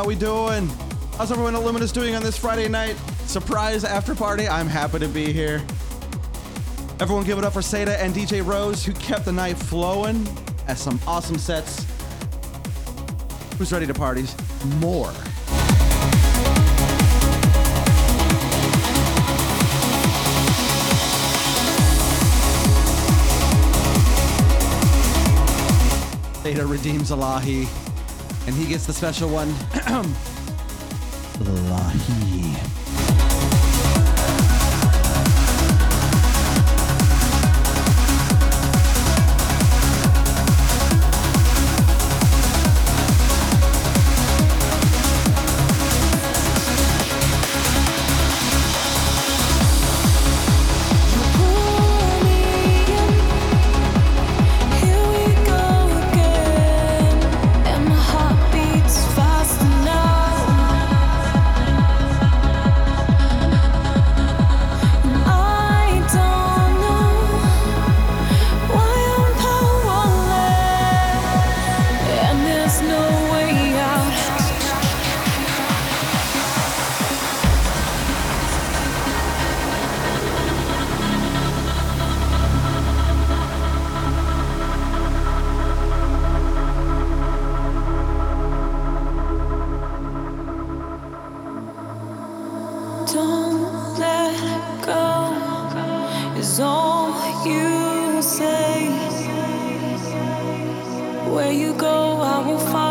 How we doing? How's everyone at Luminous doing on this Friday night? Surprise after party. I'm happy to be here. Everyone give it up for Seda and DJ Rose who kept the night flowing at some awesome sets. Who's ready to parties? More. Theta redeems Elahi, and he gets the special one. Elahi. Where you go, I will follow.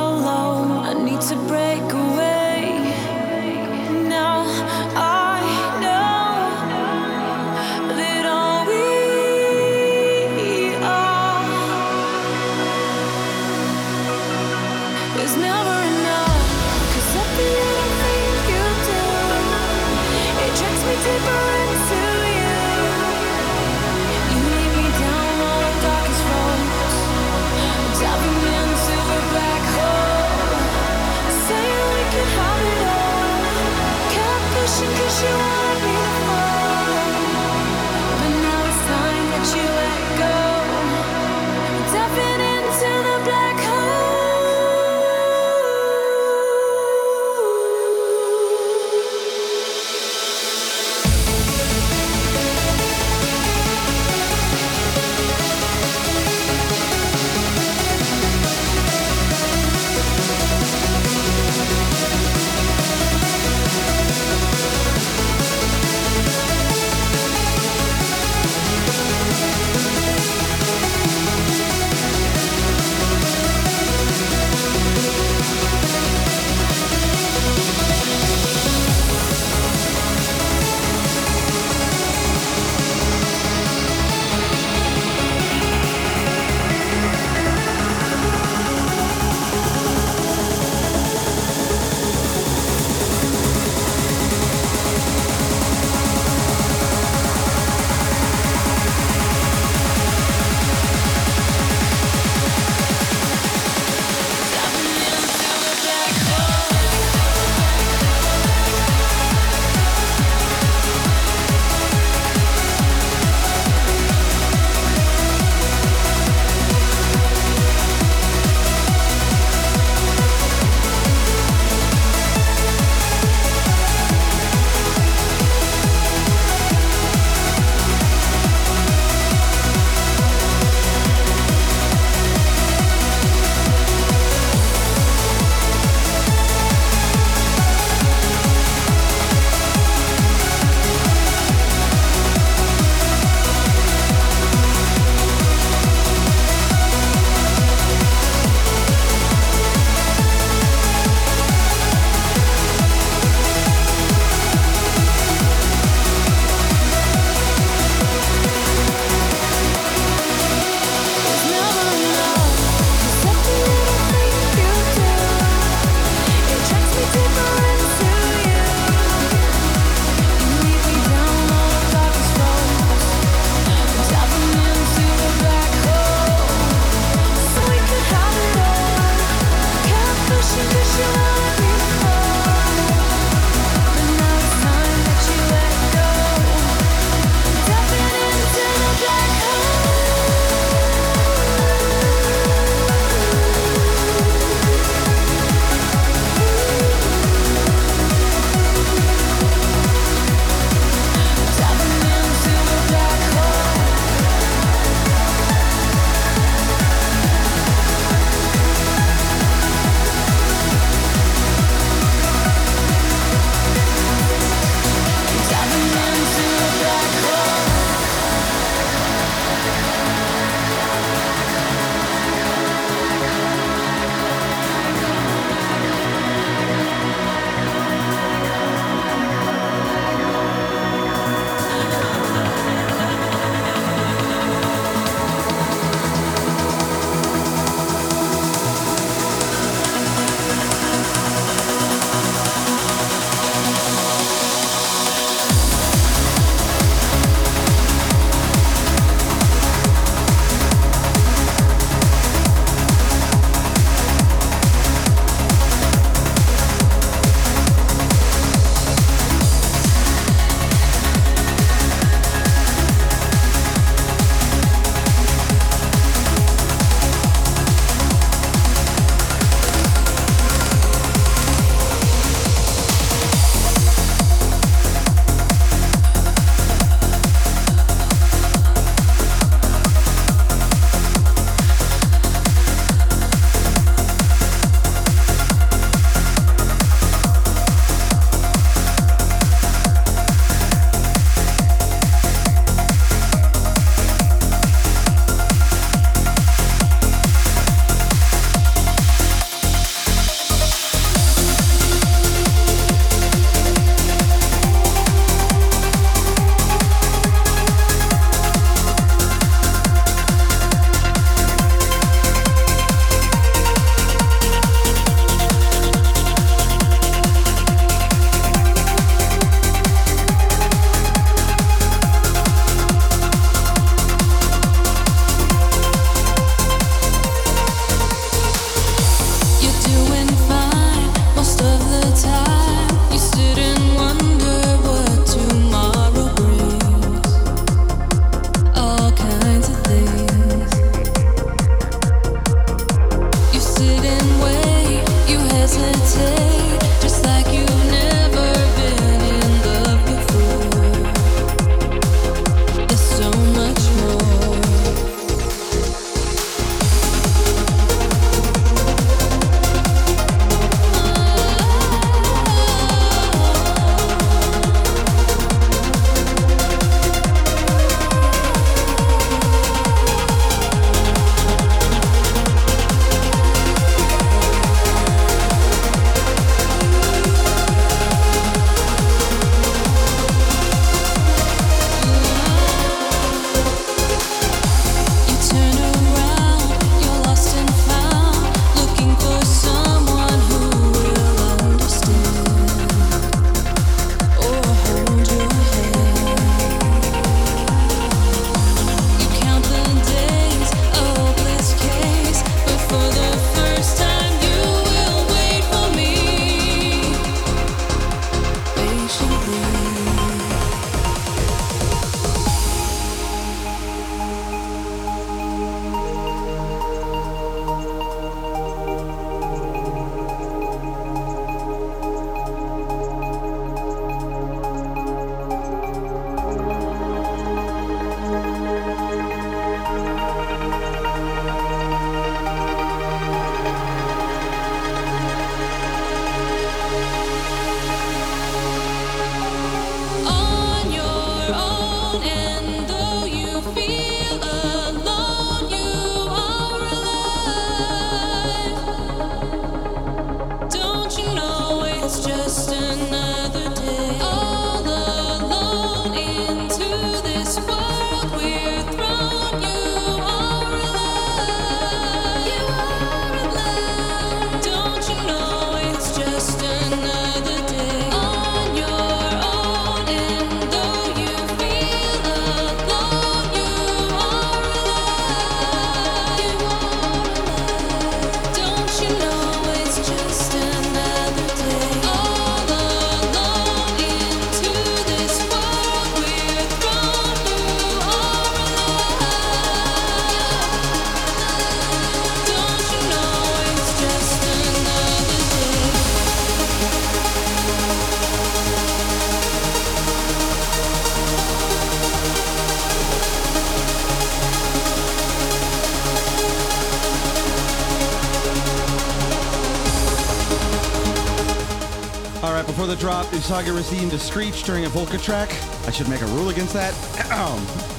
Usagi received a screech during a Volca track. I should make a rule against that. Um,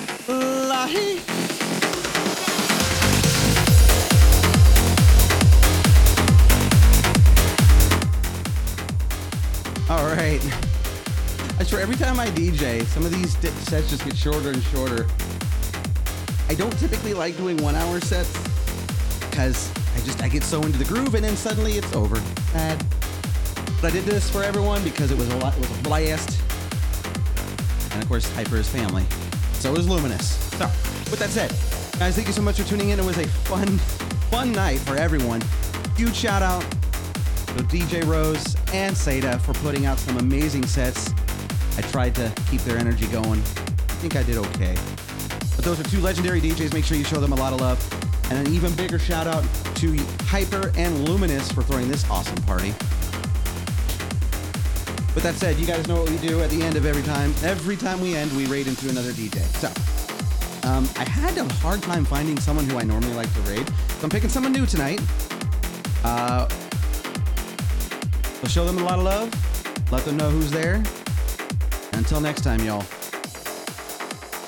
I DJ, some of these sets just get shorter and shorter. I don't typically like doing one hour sets because I just I get so into the groove and then suddenly it's over. Sad. But I did this for everyone because it was a lot. It was a blast. And of course, Hyper is family. So is Luminous. So, with that said, guys, thank you so much for tuning in. It was a fun, fun night for everyone. Huge shout out to DJ Rose and Seda for putting out some amazing sets. I tried to keep their energy going. I think I did okay. But those are two legendary DJs. Make sure you show them a lot of love. And an even bigger shout out to Hyper and Luminous for throwing this awesome party. With that said, you guys know what we do at the end of every time. Every time we end, we raid into another DJ. So, um, I had a hard time finding someone who I normally like to raid, so I'm picking someone new tonight. Uh, we'll show them a lot of love, let them know who's there. Until next time, y'all.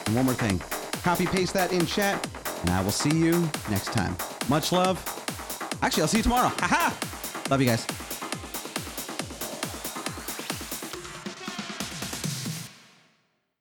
And one more thing copy paste that in chat, and I will see you next time. Much love. Actually, I'll see you tomorrow. Haha! Love you guys.